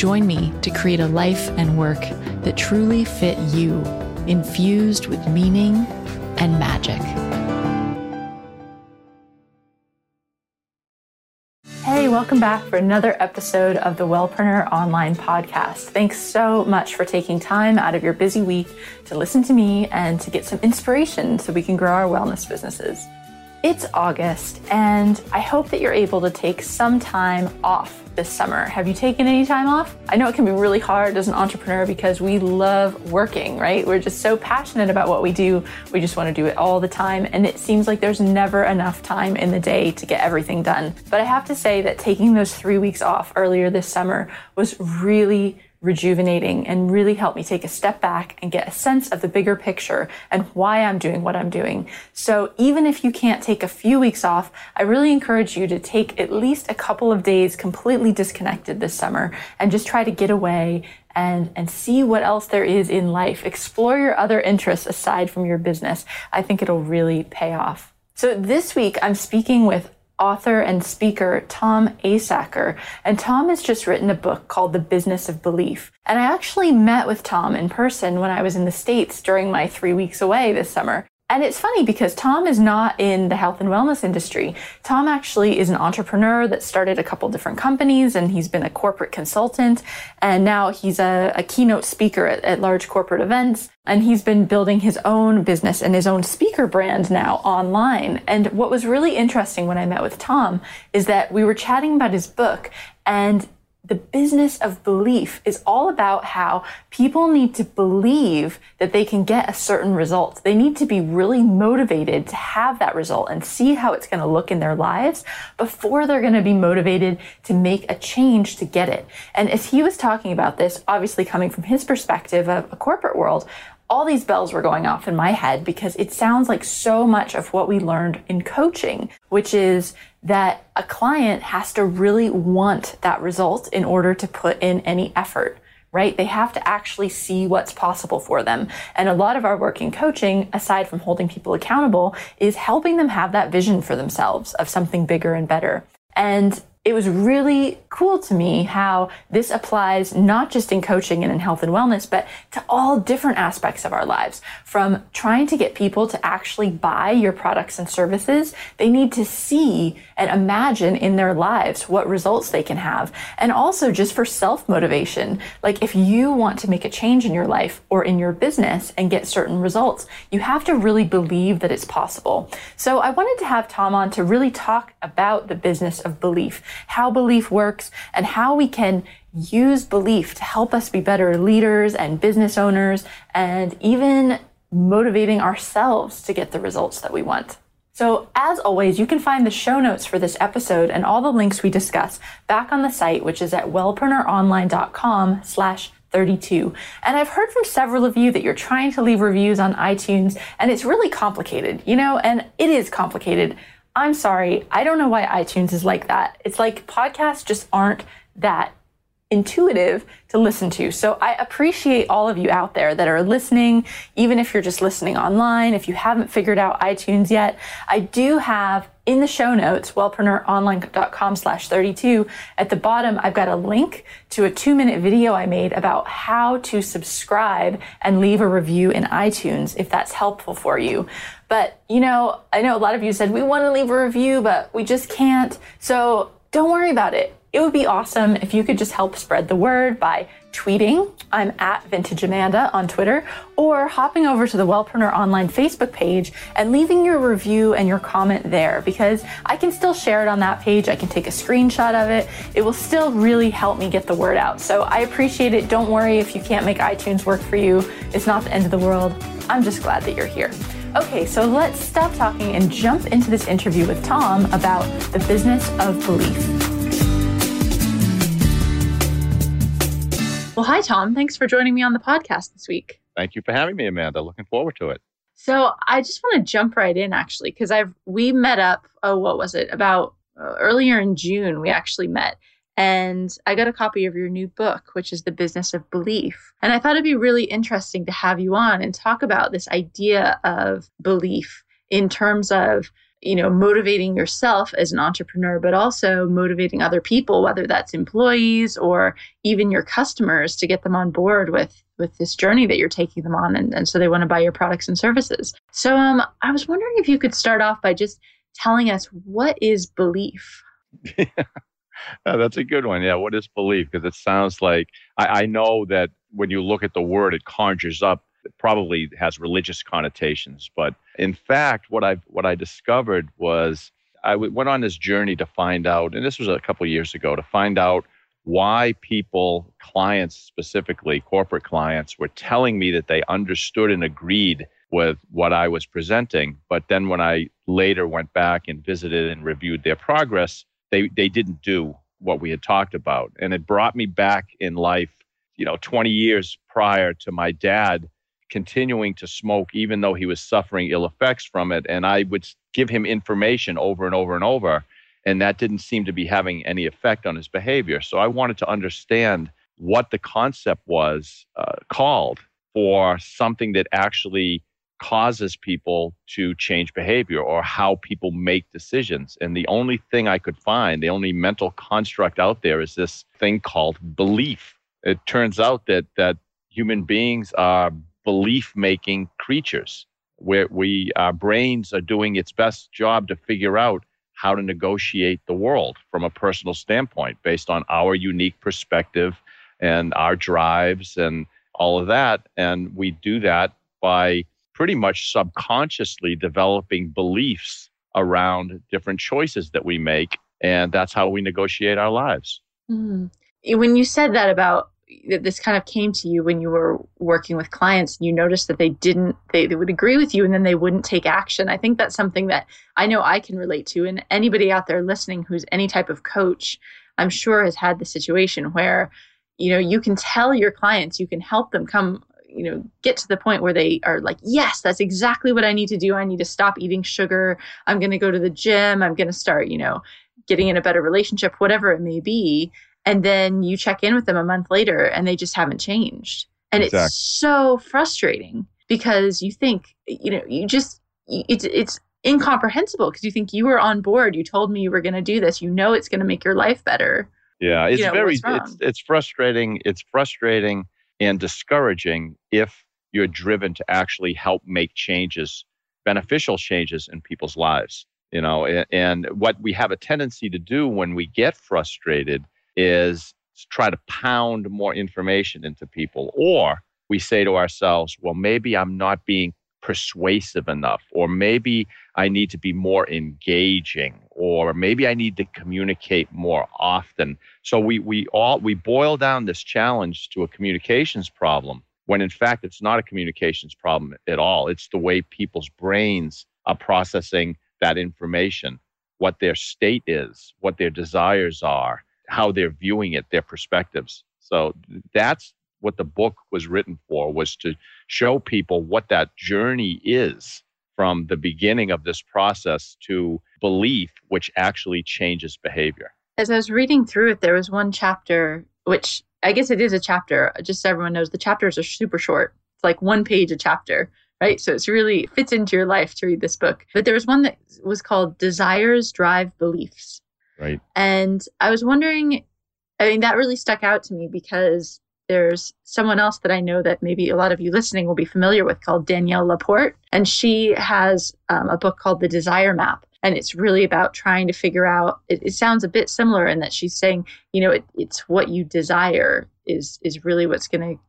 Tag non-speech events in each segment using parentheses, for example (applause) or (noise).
Join me to create a life and work that truly fit you, infused with meaning and magic. Hey, welcome back for another episode of the Wellpreneur Online Podcast. Thanks so much for taking time out of your busy week to listen to me and to get some inspiration so we can grow our wellness businesses. It's August, and I hope that you're able to take some time off this summer. Have you taken any time off? I know it can be really hard as an entrepreneur because we love working, right? We're just so passionate about what we do. We just want to do it all the time. And it seems like there's never enough time in the day to get everything done. But I have to say that taking those three weeks off earlier this summer was really rejuvenating and really helped me take a step back and get a sense of the bigger picture and why I'm doing what I'm doing. So even if you can't take a few weeks off, I really encourage you to take at least a couple of days completely disconnected this summer and just try to get away and and see what else there is in life. Explore your other interests aside from your business. I think it'll really pay off. So this week I'm speaking with author and speaker Tom Asacker. And Tom has just written a book called The Business of Belief. And I actually met with Tom in person when I was in the States during my three weeks away this summer. And it's funny because Tom is not in the health and wellness industry. Tom actually is an entrepreneur that started a couple different companies and he's been a corporate consultant. And now he's a, a keynote speaker at, at large corporate events. And he's been building his own business and his own speaker brand now online. And what was really interesting when I met with Tom is that we were chatting about his book and the business of belief is all about how people need to believe that they can get a certain result. They need to be really motivated to have that result and see how it's going to look in their lives before they're going to be motivated to make a change to get it. And as he was talking about this, obviously coming from his perspective of a corporate world, all these bells were going off in my head because it sounds like so much of what we learned in coaching, which is that a client has to really want that result in order to put in any effort right? They have to actually see what's possible for them. And a lot of our work in coaching, aside from holding people accountable, is helping them have that vision for themselves of something bigger and better. And it was really cool to me how this applies not just in coaching and in health and wellness, but to all different aspects of our lives. From trying to get people to actually buy your products and services, they need to see and imagine in their lives what results they can have. And also just for self motivation. Like if you want to make a change in your life or in your business and get certain results, you have to really believe that it's possible. So I wanted to have Tom on to really talk about the business of belief how belief works, and how we can use belief to help us be better leaders and business owners, and even motivating ourselves to get the results that we want. So, as always, you can find the show notes for this episode and all the links we discuss back on the site, which is at wellpreneuronline.com slash 32. And I've heard from several of you that you're trying to leave reviews on iTunes, and it's really complicated, you know, and it is complicated. I'm sorry. I don't know why iTunes is like that. It's like podcasts just aren't that intuitive to listen to. So I appreciate all of you out there that are listening, even if you're just listening online, if you haven't figured out iTunes yet. I do have in the show notes, wellpreneuronline.com slash 32, at the bottom, I've got a link to a two minute video I made about how to subscribe and leave a review in iTunes if that's helpful for you. But, you know, I know a lot of you said we want to leave a review, but we just can't. So don't worry about it. It would be awesome if you could just help spread the word by tweeting. I'm at Vintage Amanda on Twitter, or hopping over to the Wellpreneur Online Facebook page and leaving your review and your comment there because I can still share it on that page. I can take a screenshot of it. It will still really help me get the word out. So I appreciate it. Don't worry if you can't make iTunes work for you. It's not the end of the world. I'm just glad that you're here. Okay, so let's stop talking and jump into this interview with Tom about the business of belief. Well, hi, Tom. Thanks for joining me on the podcast this week. Thank you for having me, Amanda. Looking forward to it. So I just want to jump right in, actually, because I've we met up. Oh, what was it? About uh, earlier in June, we actually met, and I got a copy of your new book, which is The Business of Belief. And I thought it'd be really interesting to have you on and talk about this idea of belief in terms of you know motivating yourself as an entrepreneur but also motivating other people whether that's employees or even your customers to get them on board with with this journey that you're taking them on and, and so they want to buy your products and services so um i was wondering if you could start off by just telling us what is belief (laughs) oh, that's a good one yeah what is belief? Because it sounds like I, I know that when you look at the word it conjures up it probably has religious connotations but in fact what i what i discovered was I w- went on this journey to find out and this was a couple years ago to find out why people clients specifically corporate clients were telling me that they understood and agreed with what i was presenting but then when i later went back and visited and reviewed their progress they they didn't do what we had talked about and it brought me back in life you know 20 years prior to my dad continuing to smoke, even though he was suffering ill effects from it. And I would give him information over and over and over. And that didn't seem to be having any effect on his behavior. So I wanted to understand what the concept was uh, called for something that actually causes people to change behavior or how people make decisions. And the only thing I could find, the only mental construct out there is this thing called belief. It turns out that that human beings are belief making creatures where we our brains are doing its best job to figure out how to negotiate the world from a personal standpoint based on our unique perspective and our drives and all of that and we do that by pretty much subconsciously developing beliefs around different choices that we make and that's how we negotiate our lives mm. when you said that about that this kind of came to you when you were working with clients and you noticed that they didn't they, they would agree with you and then they wouldn't take action i think that's something that i know i can relate to and anybody out there listening who's any type of coach i'm sure has had the situation where you know you can tell your clients you can help them come you know get to the point where they are like yes that's exactly what i need to do. I need to stop eating sugar. I'm going to go to the gym. I'm going to start you know getting in a better relationship whatever it may be. And then you check in with them a month later and they just haven't changed. And exactly. it's so frustrating because you think you know you just it's it's incomprehensible because you think you were on board. You told me you were going to do this. You know it's going to make your life better. Yeah it's you know, very it's, it's frustrating. It's frustrating and discouraging if you're driven to actually help make changes beneficial changes in people's lives you know and, what we have a tendency to do when we get frustrated is try to pound more information into people. Or we say to ourselves, well, maybe I'm not being persuasive enough, or maybe I need to be more engaging, or maybe I need to communicate more often. So we we all we boil down this challenge to a communications problem when in fact it's not a communications problem at all. It's the way people's brains are processing that information, what their state is, what their desires are, how they're viewing it, their perspectives. So that's what the book was written for was to show people what that journey is from the beginning of this process to belief which actually changes behavior. As I was reading through it there was one chapter which I guess it is a chapter just so everyone knows the chapters are super short. It's like one page a chapter, right? So it's really fits into your life to read this book. But there was one that was called Desires Drive Beliefs. Right. And I was wondering, I mean, that really stuck out to me because there's someone else that I know that maybe a lot of you listening will be familiar with called Danielle Laporte. And she has um, a book called The Desire Map. And it's really about trying to figure out, it, it sounds a bit similar in that she's saying, you know, it, it's what you desire is, is really what's going to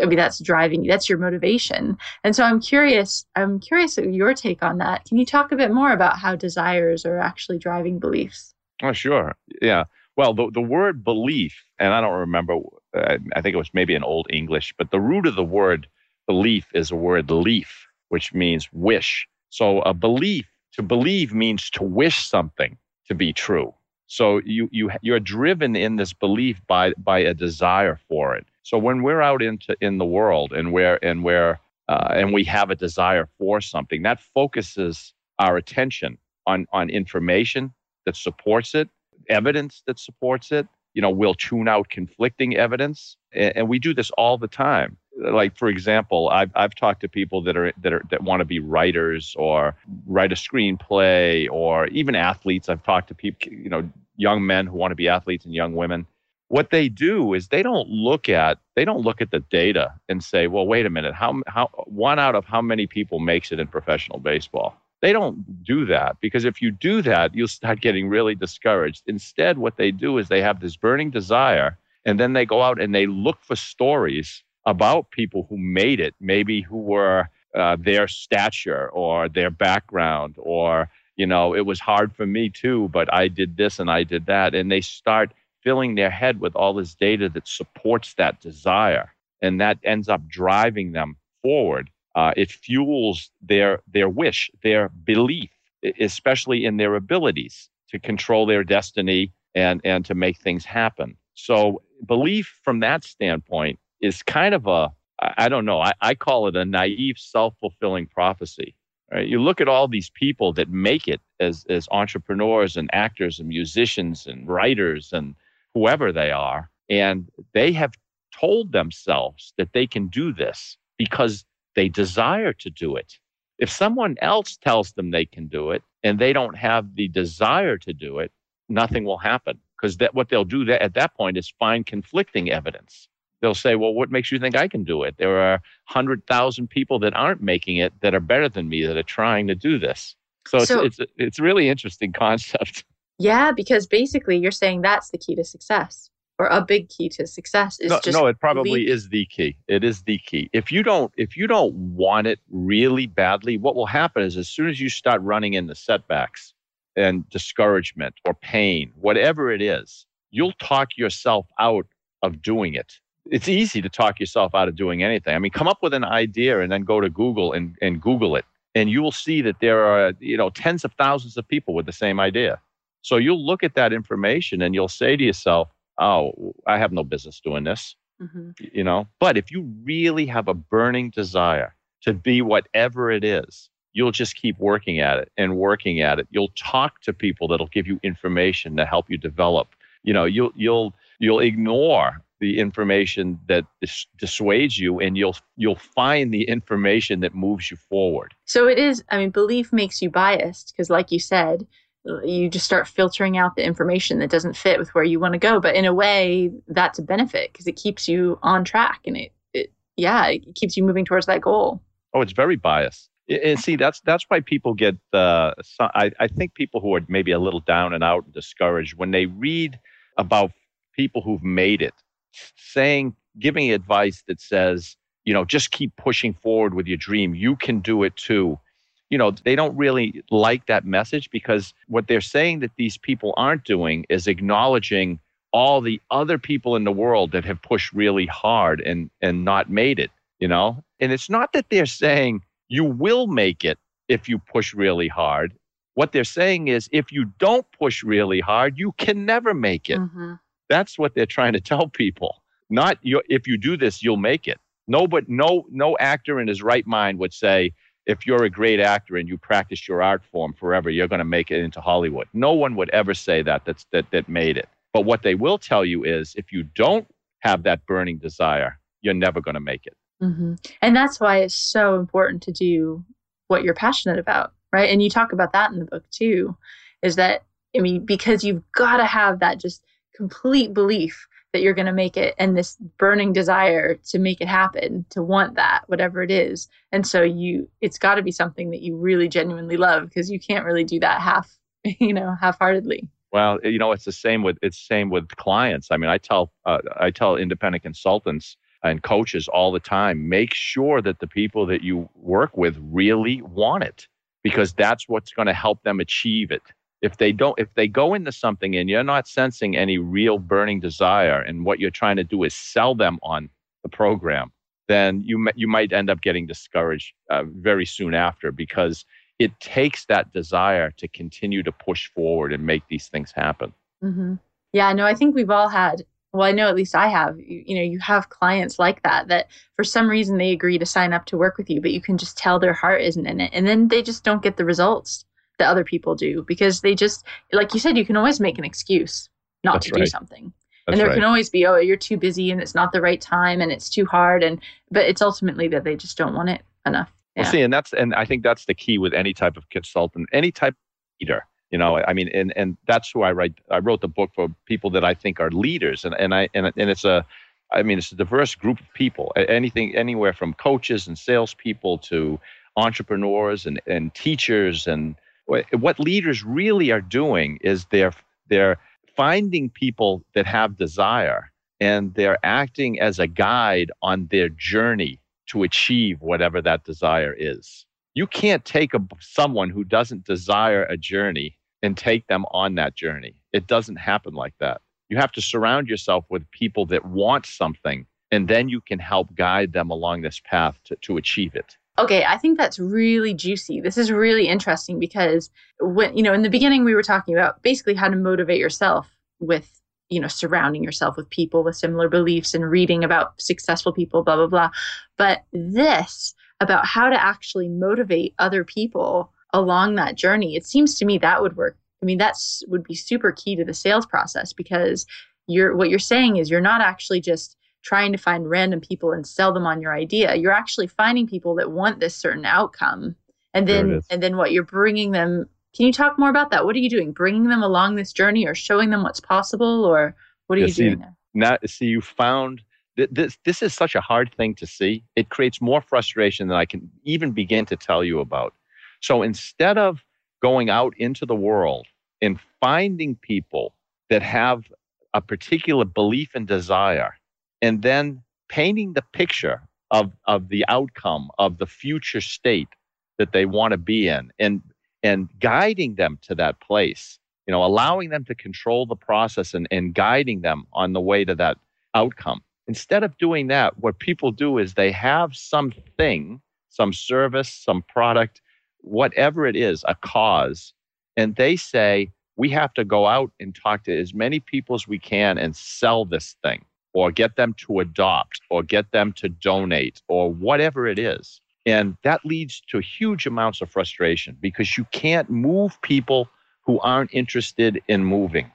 I mean, that's driving, you. that's your motivation. And so I'm curious, I'm curious your take on that. Can you talk a bit more about how desires are actually driving beliefs? Oh, sure. Yeah. Well, the, the word belief, and I don't remember, uh, I think it was maybe an Old English, but the root of the word belief is a word leaf, which means wish. So a belief, to believe means to wish something to be true. So you you you're driven in this belief by by a desire for it. So when we're out into in the world and where and where uh, and we have a desire for something, that focuses our attention on on information that supports it, evidence that supports it. You know, we'll tune out conflicting evidence, and, and we do this all the time. Like for example i've i've talked to people that are that are that want to be writers or write a screenplay or even athletes. I've talked to people you know young men who want to be athletes and young women. What they do is they don't look at they don't look at the data and say well wait a minute. How how one out of how many people makes it in professional baseball they don't do that because if you do that you'll start getting really discouraged instead what they do is they have this burning desire and then they go out and they look for stories about people who made it, maybe who were uh, their stature or their background, or, you know, it was hard for me too, but I did this and I did that. And they start filling their head with all this data that supports that desire. And that ends up driving them forward. Uh, it fuels their, their wish, their belief, especially in their abilities to control their destiny and, and to make things happen. So, belief from that standpoint is kind of a I don't know. I, I call it a naive, self fulfilling prophecy. Right? You look at all these people that make it as, as entrepreneurs and actors and musicians and writers and whoever they are, and they have told themselves that they can do this because they desire to do it. If someone else tells them they can do it and they don't have the desire to do it, nothing will happen because that what they'll do that, at that point is find conflicting evidence they'll say, well, what makes you think I can do it? There are 100,000 people that aren't making it that are better than me that are trying to do this. So, so it's, it's, it's a really interesting (laughs) concept. Yeah, because basically you're saying that's the key to success or a big key to success is no, just no it probably is the key it is the key if you don't if you don't want it really badly what will happen is as soon as you start running into setbacks and discouragement or pain whatever it is you'll talk yourself out of doing it it's easy to talk yourself out of doing anything. I mean, come up with an idea and then go to Google and, and Google it. And you will see that there are, you know, tens of thousands of people with the same idea. So you'll look at that information and you'll say to yourself, oh, I have no business doing this. Mm-hmm. You know, but if you really have a burning desire to be whatever it is, you'll just keep working at it and working at it. You'll talk to people that'll give you information to help you develop. You know, you'll you'll you'll ignore the information that dis- dissuades you and you'll you'll find the information that moves you forward so it is i mean belief makes you biased because like you said you just start filtering out the information that doesn't fit with where you want to go but in a way that's a benefit because it keeps you on track and it, it yeah it keeps you moving towards that goal oh it's very biased and see that's that's why people get uh, I, I think people who are maybe a little down and out and discouraged when they read about people who've made it saying, giving advice that says, you know, just keep pushing forward with your dream. You can do it too. You know, they don't really like that message because what they're saying that these people aren't doing is acknowledging all the other people in the world that have pushed really hard and and not made it, you know? And it's not that they're saying you will make it if you push really hard. What they're saying is if you don't push really hard, you can never make it. Mm-hmm. That's what they're trying to tell people. Not you, if you do this, you'll make it. No, but no, no actor in his right mind would say, if you're a great actor and you practice your art form forever, you're going to make it into Hollywood. No one would ever say that. That's that that made it. But what they will tell you is, if you don't have that burning desire, you're never going to make it. Mm-hmm. And that's why it's so important to do what you're passionate about, right? And you talk about that in the book too. Is that I mean, because you've got to have that just complete belief that you're going to make it and this burning desire to make it happen to want that whatever it is. And so you it's got to be something that you really genuinely love because you can't really do that half (laughs) you know half-heartedly. Well you know it's the same with it's same with clients. I mean i tell uh, i tell independent consultants and coaches all the time make sure that the people that you work with really want it because that's what's going to help them achieve it if they don't if they go into something and you're not sensing any real burning desire and what you're trying to do is sell them on the program then you you might end up getting discouraged uh, very soon after because it takes that desire to continue to push forward and make these things happen Mm-hmm. Yeah, no, I think we've all had well i know at least i have you, you, know you have clients like that that for some reason they agree to sign up to work with you but you can just tell their heart isn't in it and then they just don't get the results that other people do because they just like you said you can always make an excuse not That's to right. do something That's and there right. can always be oh you're too busy and it's not the right time and it's too hard and but it's ultimately that they just don't want it enough yeah. well see and that's and i think that's the key with any type of consultant any type of leader you know i mean and and that's who i write i wrote the book for people that i think are leaders and and i and, and it's a i mean it's a diverse group of people anything anywhere from coaches and salespeople to entrepreneurs and and teachers and what leaders really are doing is they're they're finding people that have desire and they're acting as a guide on their journey to achieve whatever that desire is you can't take a, someone who doesn't desire a journey and take them on that journey. It doesn't happen like that. You have to surround yourself with people that want something, and then you can help guide them along this path to, to achieve it. Okay, I think that's really juicy. This is really interesting because when, you know, in the beginning we were talking about basically how to motivate yourself with, you know, surrounding yourself with people with similar beliefs and reading about successful people, blah, blah, blah. But this about how to actually motivate other people along that journey, it seems to me that would work. I mean, that's would be super key to the sales process because you're what you're saying is you're not actually just trying to find random people and sell them on your idea. You're actually finding people that want this certain outcome. And then and then what you're bringing them can you talk more about that? What are you doing? Bringing them along this journey or showing them what's possible or what are yeah, you see, doing there? Now, see, you found this this is such a hard thing to see. It creates more frustration than I can even begin to tell you about. So instead of going out into the world and finding people that have a particular belief and desire, and then painting the picture of, of the outcome of the future state that they want to be in and and guiding them to that place you know allowing them to control the process and, and guiding them on the way to that outcome. Instead of doing that what people do is they have something some service some product whatever it is, a cause, and they say, we have to go out and talk to as many people as we can and sell this thing or get them to adopt or get them to donate or whatever it is. And that leads to huge amounts of frustration because you can't move people who aren't interested in moving.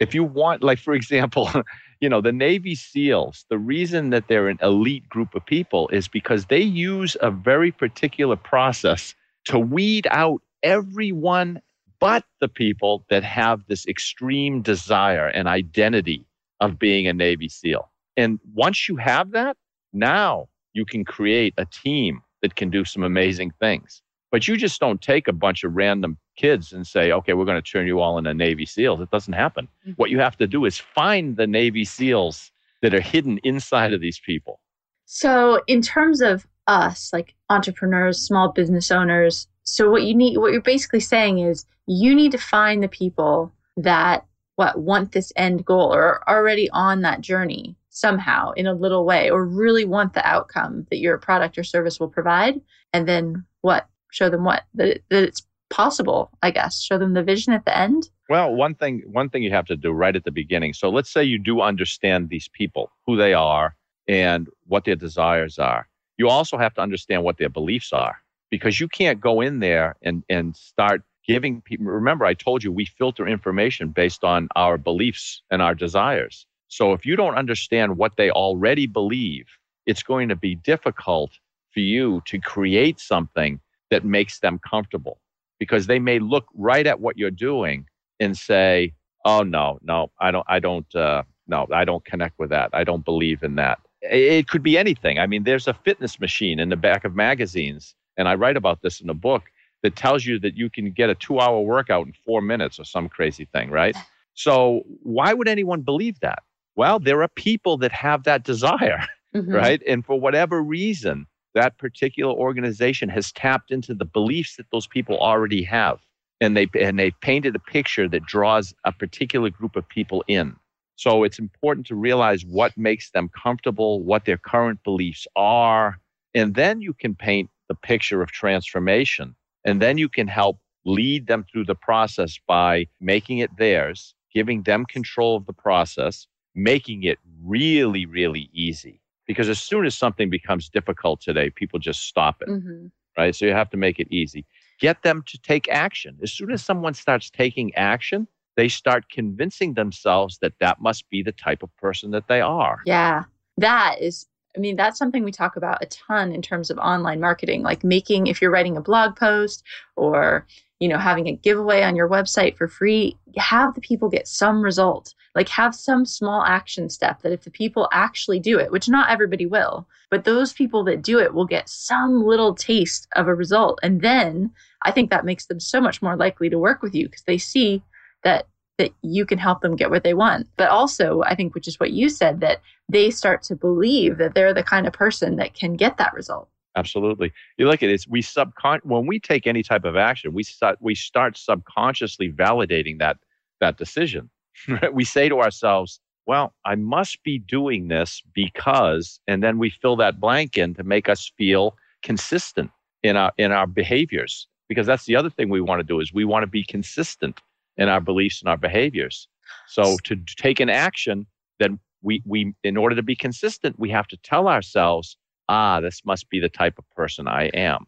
If you want, like, for example, (laughs) you know, the Navy SEALs, the reason that they're an elite group of people is because they use a very particular process to weed out everyone but the people that have this extreme desire and identity of being a Navy SEAL. And once you have that, now you can create a team that can do some amazing things. But you just don't take a bunch of random kids and say, okay, we're going to turn you all into Navy SEALs. It doesn't happen. Mm-hmm. What you have to do is find the Navy SEALs that are hidden inside of these people. So, in terms of us, like entrepreneurs, small business owners. So what you need, what you're basically saying is you need to find the people that what want this end goal or are already on that journey somehow in a little way or really want the outcome that your product or service will provide? And then what? Show them what? That, that it's possible i guess. Show them the vision at the end. Well one thing one thing you have to do right at the beginning. So let's say you do understand these people who they are and what their desires are. You also have to understand what their beliefs are because you can't go in there and, and start giving people. Remember, I told you we filter information based on our beliefs and our desires. So if you don't understand what they already believe, it's going to be difficult for you to create something that makes them comfortable because they may look right at what you're doing and say, "Oh no, no, I don't, I don't, uh, no, I don't connect with that. I don't believe in that." It could be anything. I mean, there's a fitness machine in the back of magazines, and I write about this in the book that tells you that you can get a two hour workout in four minutes or some crazy thing, right? (laughs) So, why would anyone believe that? Well, there are people that have that desire, (laughs) mm-hmm. right? And for whatever reason, that particular organization has tapped into the beliefs that those people already have. And they and they painted a picture that draws a particular group of people in. So it's important to realize what makes them comfortable, what their current beliefs are, and then you can paint the picture of transformation. And then you can help lead them through the process by making it theirs, giving them control of the process, making it really, really easy. Because as soon as something becomes difficult today, people just stop it, mm-hmm. right? So you have to make it easy. Get them to take action. As soon as someone starts taking action, they start convincing themselves that that must be the type of person that they are. Yeah, that is I mean, that's something we talk about a ton in terms of online marketing, like making, if you're writing a blog post or, you know, having a giveaway on your website for free, have the people get some result. Like have some small action step that if the people actually do it, which not everybody will, but those people that do it will get some little taste of a result. And then I think that makes them so much more likely to work with you because they see that that you can help them get what they want. But also, I think, which is what you said, that they start to believe that they're the kind of person that can get that result. Absolutely. You look at it, we subcon when we take any type of action, we start we start subconsciously validating that that decision. (laughs) we say to ourselves, well, I must be doing this because, and then we fill that blank in to make us feel consistent in our in our behaviors. Because that's the other thing we want to do is we want to be consistent in our beliefs and our behaviors. So to take an action, then we, we, in order to be consistent, we have to tell ourselves, ah, this must be the type of person I am.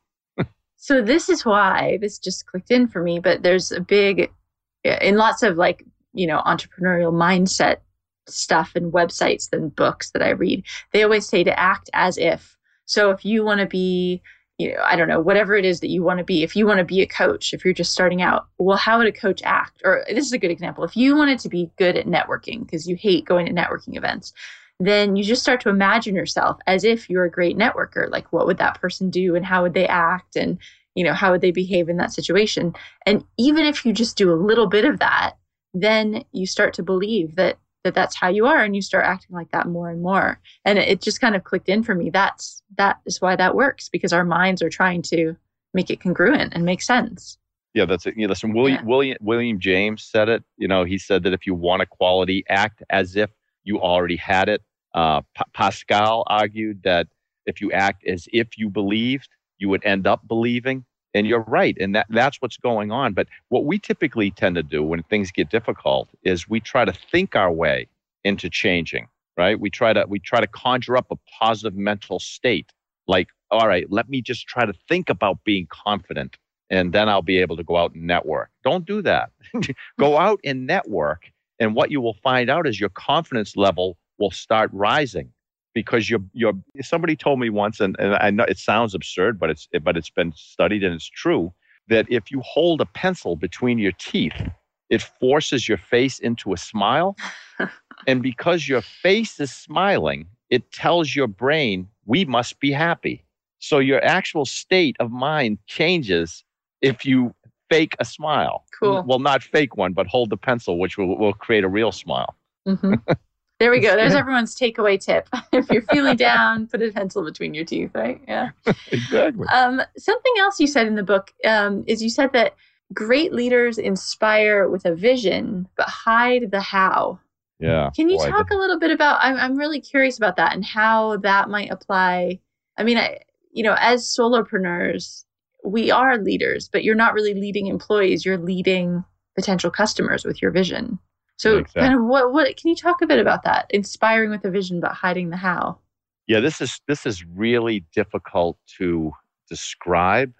so this is why this just clicked in for me, but there's a big, in lots of like, you know, entrepreneurial mindset stuff and websites and books that I read, they always say to act as if. So if you want to be you know, I don't know, whatever it is that you want to be. If you want to be a coach, if you're just starting out, well, how would a coach act? Or this is a good example. If you wanted to be good at networking because you hate going to networking events, then you just start to imagine yourself as if you're a great networker. Like, what would that person do and how would they act? And, you know, how would they behave in that situation? And even if you just do a little bit of that, then you start to believe that that that's how you are and you start acting like that more and more. And it, it just kind of clicked in for me. That's that is why that works because our minds are trying to make it congruent and make sense. Yeah that's it. You know, listen william yeah. william william james said it. You know he said that if you want a quality act as if you already had it. Uh, P- pascal argued that if you act as if you believed you would end up believing and you're right and that that's what's going on. But what we typically tend to do when things get difficult is we try to think our way into changing right? We try to we try to conjure up a positive mental state like all right let me just try to think about being confident and then i'll be able to go out and network. Don't do that. (laughs) Go out and network and what you will find out is your confidence level will start rising because you're you're somebody told me once and, and I know it sounds absurd but it's but it's been studied and it's true that if you hold a pencil between your teeth it forces your face into a smile. (laughs) And because your face is smiling it tells your brain we must be happy. So your actual state of mind changes if you fake a smile. Cool. Well not fake one but hold the pencil which will, will create a real smile. Mm-hmm. (laughs) There we go. There's (laughs) everyone's takeaway tip. (laughs) if you're feeling (laughs) down, put a pencil between your teeth, right? Yeah. exactly. Um, something else you said in the book um, is you said that great leaders inspire with a vision, but hide the how. Yeah. Can you boy, talk a little bit about? I'm I'm really curious about that and how that might apply. I mean, I you know, as solopreneurs, we are leaders, but you're not really leading employees. You're leading potential customers with your vision. So exactly. kind of what what can you talk a bit about that? Inspiring with a vision but hiding the how. Yeah, this is this is really difficult to describe.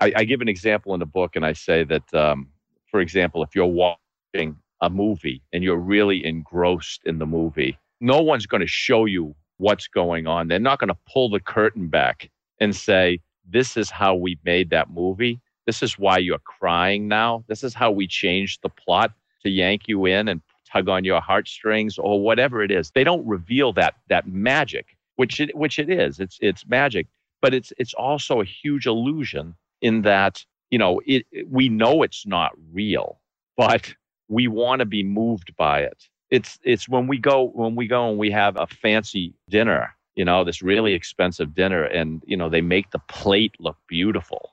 I, I give an example in the book, and I say that, um, for example, if you're watching a movie and you're really engrossed in the movie, no one's going to show you what's going on. They're not going to pull the curtain back and say, "This is how we made that movie. This is why you're crying now. This is how we changed the plot." to yank you in and tug on your heartstrings or whatever it is. They don't reveal that that magic, which it which it is. It's it's magic, but it's it's also a huge illusion in that you know it, it we know it's not real, but we want to be moved by it. It's it's when we go when we go and we have a fancy dinner, you know, this really expensive dinner, and you know they make the plate look beautiful.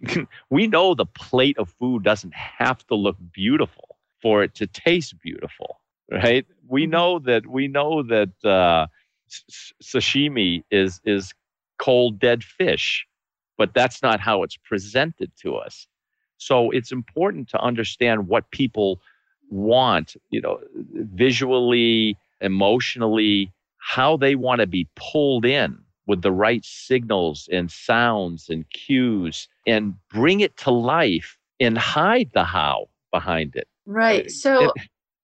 (laughs) we know the plate of food doesn't have to look beautiful for it to taste beautiful, right? We mm-hmm. know that we know that uh, sashimi is is cold dead fish, but that's not how it's presented to us. So it's important to understand what people want, you know, visually, emotionally, how they want to be pulled in with the right signals and sounds and cues and bring it to life and hide the how behind it. Right. So, it,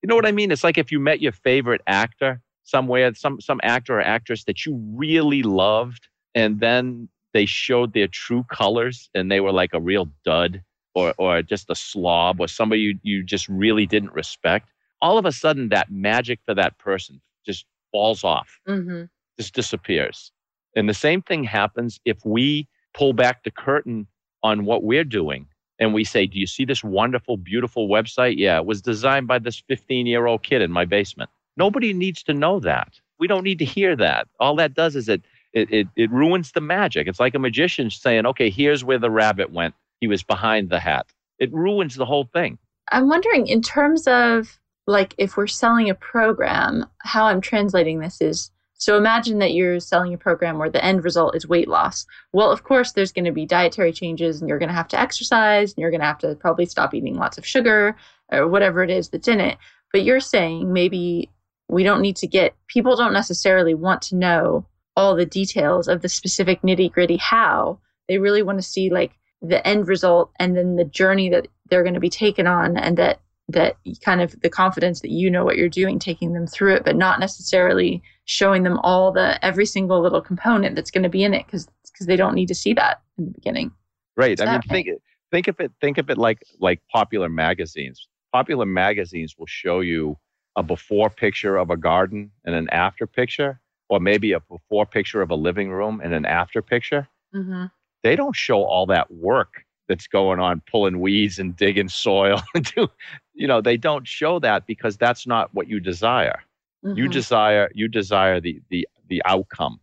you know what I mean? It's like if you met your favorite actor somewhere, some some actor or actress that you really loved, and then they showed their true colors and they were like a real dud or or just a slob or somebody you, you just really didn't respect. All of a sudden, that magic for that person just falls off, mm-hmm. just disappears. And the same thing happens if we pull back the curtain on what we're doing and we say, Do you see this wonderful, beautiful website? Yeah, it was designed by this 15 year old kid in my basement. Nobody needs to know that. We don't need to hear that. All that does is it, it, it, it ruins the magic. It's like a magician saying, Okay, here's where the rabbit went. He was behind the hat. It ruins the whole thing. I'm wondering, in terms of like if we're selling a program, how I'm translating this is so imagine that you're selling a program where the end result is weight loss. Well, of course, there's going to be dietary changes and you're going to have to exercise and you're going to have to probably stop eating lots of sugar or whatever it is that's in it. But you're saying maybe we don't need to get, people don't necessarily want to know all the details of the specific nitty gritty how. They really want to see like the end result and then the journey that they're going to be taken on and that that kind of the confidence that you know what you're doing taking them through it but not necessarily showing them all the every single little component that's going to be in it because because they don't need to see that in the beginning. Right Is i mean think think of it think of it like like popular magazines. Popular magazines will show you a before picture of a garden and an after picture or maybe a before picture of a living room and an after picture. Mm-hmm. they don't show all that work that's going on pulling weeds and digging soil. (laughs) You know they don't show that because that's not what you desire. Mm-hmm. you desire you desire the the the outcome.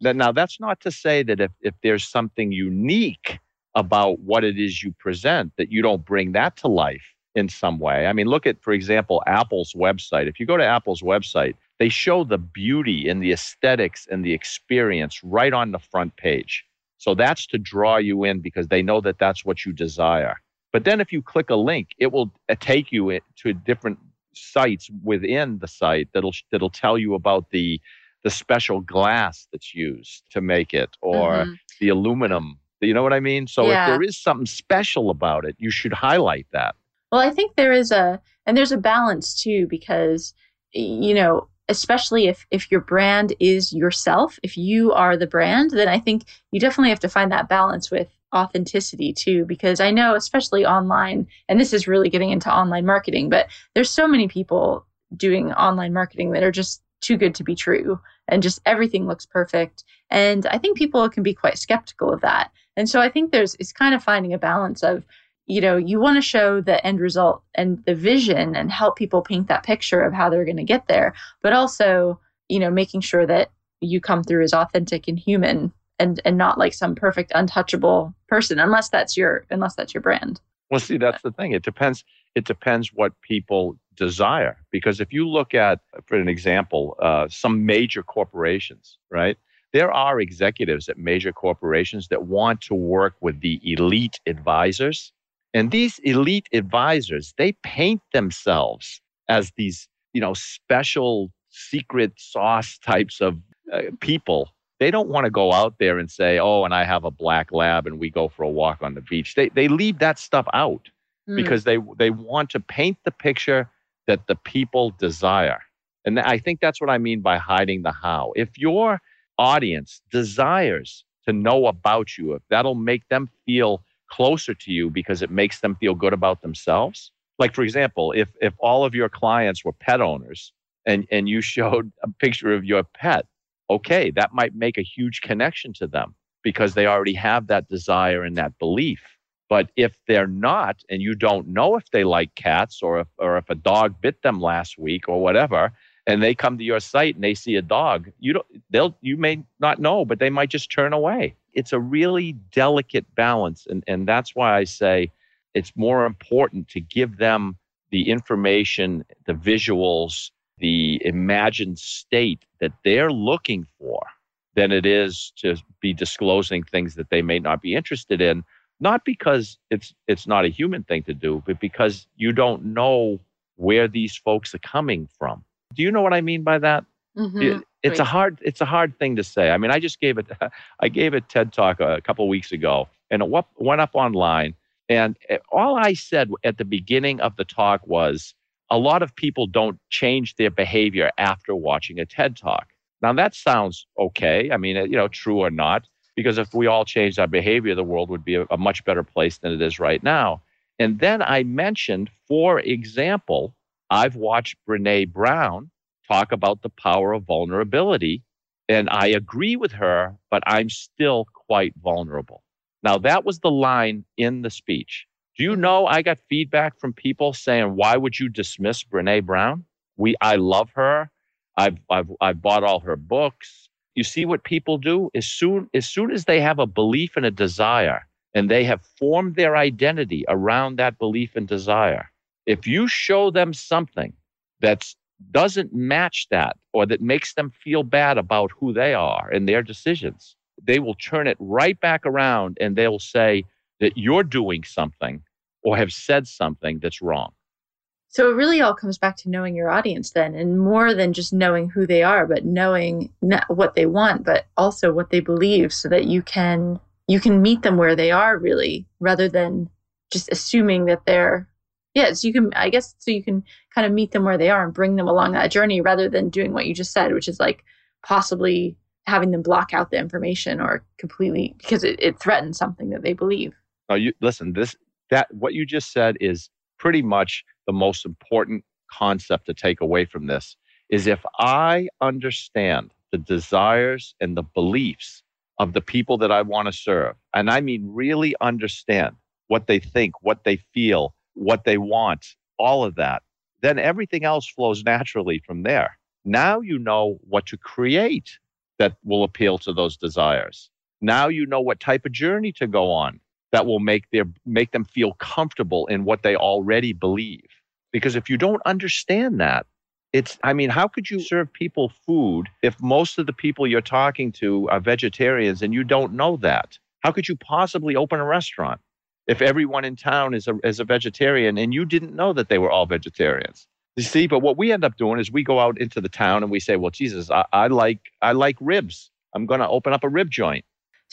Now that's not to say that if, if there's something unique about what it is you present that you don't bring that to life in some way. I mean look at for example apple's website. If you go to apple's website they show the beauty and the aesthetics and the experience right on the front page so that's to draw you in because they know that that's what you desire. But then if you click a link, it will uh, take you to different sites within the site that'll that'll tell you about the the special glass that's used to make it or mm-hmm. the aluminum. You know what I mean? So yeah. if there is something special about it, you should highlight that. Well, I think there is a and there's a balance too because you know especially if if your brand is yourself if you are the brand then i think you definitely have to find that balance with authenticity too because i know especially online and this is really getting into online marketing but there's so many people doing online marketing that are just too good to be true and just everything looks perfect and i think people can be quite skeptical of that. And so i think there's it's kind of finding a balance of you know, you want to show the end result and the vision and help people paint that picture of how they're going to get there, but also, you know, making sure that you come through as authentic and human and and not like some perfect untouchable person unless that's your unless that's your brand. Well, see, that's the thing. It depends. It depends what people desire. Because if you look at, for an example, uh, some major corporations, right? There are executives at major corporations that want to work with the elite advisors and these elite advisors, they paint themselves as these, you know, special secret sauce types of uh, people. They don't want to go out there and say, "Oh, and I have a black lab and we go for a walk on the beach." They they leave that stuff out mm. because they they want to paint the picture that the people desire. And I think that's what I mean by hiding the how. If your audience desires to know about you, if that'll make them feel closer to you because it makes them feel good about themselves. Like for example, if if all of your clients were pet owners and and you (laughs) showed a picture of your pet, okay, that might make a huge connection to them because they already have that desire and that belief. But if they're not, and you don't know if they like cats or if, or if a dog bit them last week or whatever, and they come to your site and they see a dog, you don't, they'll, you may not know, but they might just turn away it's a really delicate balance. And, and that's why I say it's more important to give them the information, the visuals, the imagined state that they're looking for than it is to be disclosing things that they may not be interested in not because it's it's not a human thing to do but because you don't know where these folks are coming from. Do you know what I mean by that? Mm-hmm. It, it's a hard it's a hard thing to say. I mean, I just gave it (laughs) I gave a TED talk a couple weeks ago, and it went up online. And all I said at the beginning of the talk was a lot of people don't change their behavior after watching a TED talk. Now that sounds okay. I mean, you know, true or not, because if we all changed our behavior, the world would be a, a much better place than it is right now. And then I mentioned, for example, I've watched Brene Brown talk about the power of vulnerability. And I agree with her, but I'm still quite vulnerable. Now, that was the line in the speech. Do you mm-hmm. know I got feedback from people saying, why would you dismiss Brene Brown? We, I love her. I've, I've, I've bought all her books. You see what people do? As soon, as soon as they have a belief and a desire, and they have formed their identity around that belief and desire, if you show them something that doesn't match that or that makes them feel bad about who they are and their decisions, they will turn it right back around and they'll say that you're doing something or have said something that's wrong. So it really all comes back to knowing your audience then, and more than just knowing who they are, but knowing what they want, but also what they believe, so that you can you can meet them where they are really, rather than just assuming that they're yeah. So you can I guess so you can kind of meet them where they are and bring them along that journey, rather than doing what you just said, which is like possibly having them block out the information or completely because it, it threatens something that they believe. Oh, you listen. This that what you just said is pretty much the most important concept to take away from this is if I understand the desires and the beliefs of the people that I want to serve, and I mean really understand what they think, what they feel, what they want, all of that, then everything else flows naturally from there. Now you know what to create that will appeal to those desires. Now you know what type of journey to go on that will make their make them feel comfortable in what they already believe. Because if you don't understand that, it's, I mean, how could you serve people food if most of the people you're talking to are vegetarians and you don't know that? How could you possibly open a restaurant if everyone in town is a, is a vegetarian and you didn't know that they were all vegetarians? You see, but what we end up doing is we go out into the town and we say, well, Jesus, I, I like, I like ribs. I'm going to open up a rib joint.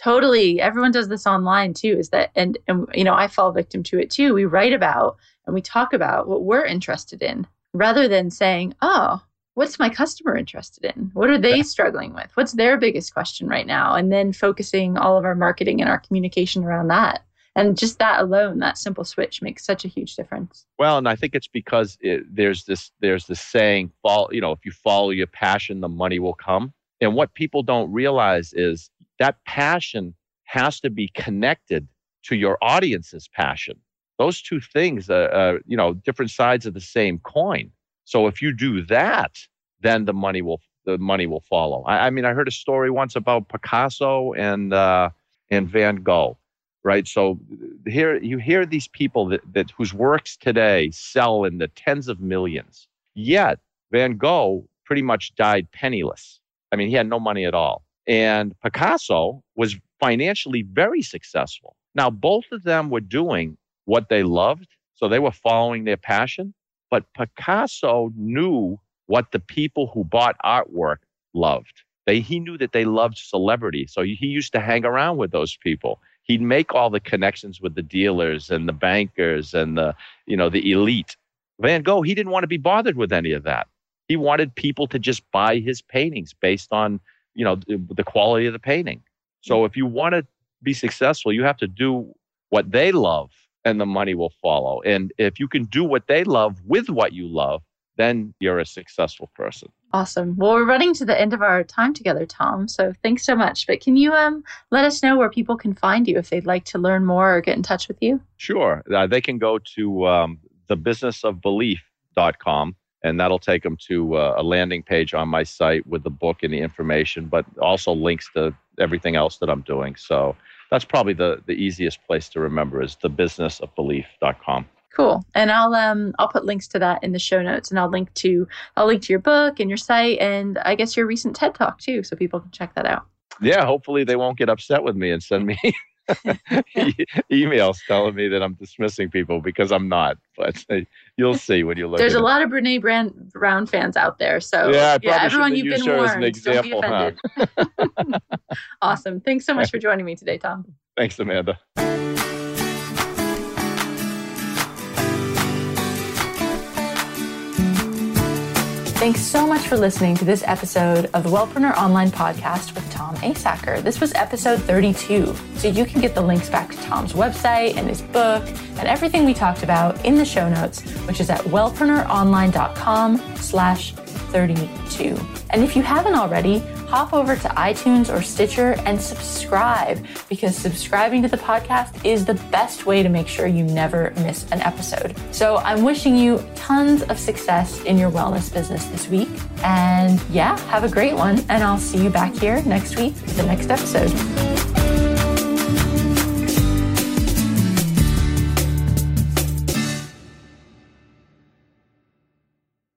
Totally. Everyone does this online too. Is that, and, and, you know, I fall victim to it too. We write about and we talk about what we're interested in rather than saying, oh, what's my customer interested in? What are they struggling with? What's their biggest question right now? And then focusing all of our marketing and our communication around that. And just that alone, that simple switch makes such a huge difference. Well, and I think it's because it, there's this there's this saying, "Follow, you know, if you follow your passion, the money will come." And what people don't realize is that passion has to be connected to your audience's passion those two things are, uh, uh, you know different sides of the same coin so if you do that then the money will the money will follow i, I mean i heard a story once about picasso and uh, and van gogh right so here you hear these people that, that whose works today sell in the tens of millions yet van gogh pretty much died penniless i mean he had no money at all and picasso was financially very successful now both of them were doing what they loved. So they were following their passion. But Picasso knew what the people who bought artwork loved. They, he knew that they loved celebrity. So he used to hang around with those people. He'd make all the connections with the dealers and the bankers and the, you know, the elite. Van Gogh, he didn't want to be bothered with any of that. He wanted people to just buy his paintings based on, you know, the, the quality of the painting. So mm. if you want to be successful, you have to do what they love and the money will follow. And if you can do what they love with what you love, then you're a successful person. Awesome. Well, we're running to the end of our time together, Tom. So thanks so much. But can you um, let us know where people can find you if they'd like to learn more or get in touch with you? Sure. Uh, they can go to um, thebusinessofbelief.com and that'll take them to uh, a landing page on my site with the book and the information, but also links to everything else that I'm doing. So that's probably the, the easiest place to remember is thebusinessofbelief.com. Cool. And I'll um I'll put links to that in the show notes and I'll link to I'll link to your book and your site and I guess your recent TED talk too so people can check that out. Yeah, hopefully they won't get upset with me and send me (laughs) (laughs) emails telling me that I'm dismissing people because I'm not. But uh, (laughs) you'll see when you look. There's a it. lot of Brene Brand, Brown fans out there, so yeah, yeah everyone you've been warned. Example, Don't be offended. Huh? awesome. Thanks so much for joining me today, Tom. Thanks, Amanda. Thanks so much for listening to this episode of the Wellpreneur Online Podcast with Tom Asacker. This was episode 32, so you can get the links back to Tom's website and his book and everything we talked about in the show notes, which is at wellpreneuronline.com slash 32. And if you haven't already, hop over to iTunes or Stitcher and subscribe because subscribing to the podcast is the best way to make sure you never miss an episode. So I'm wishing you tons of success in your wellness business this week. And yeah, have a great one. And I'll see you back here next week for the next episode.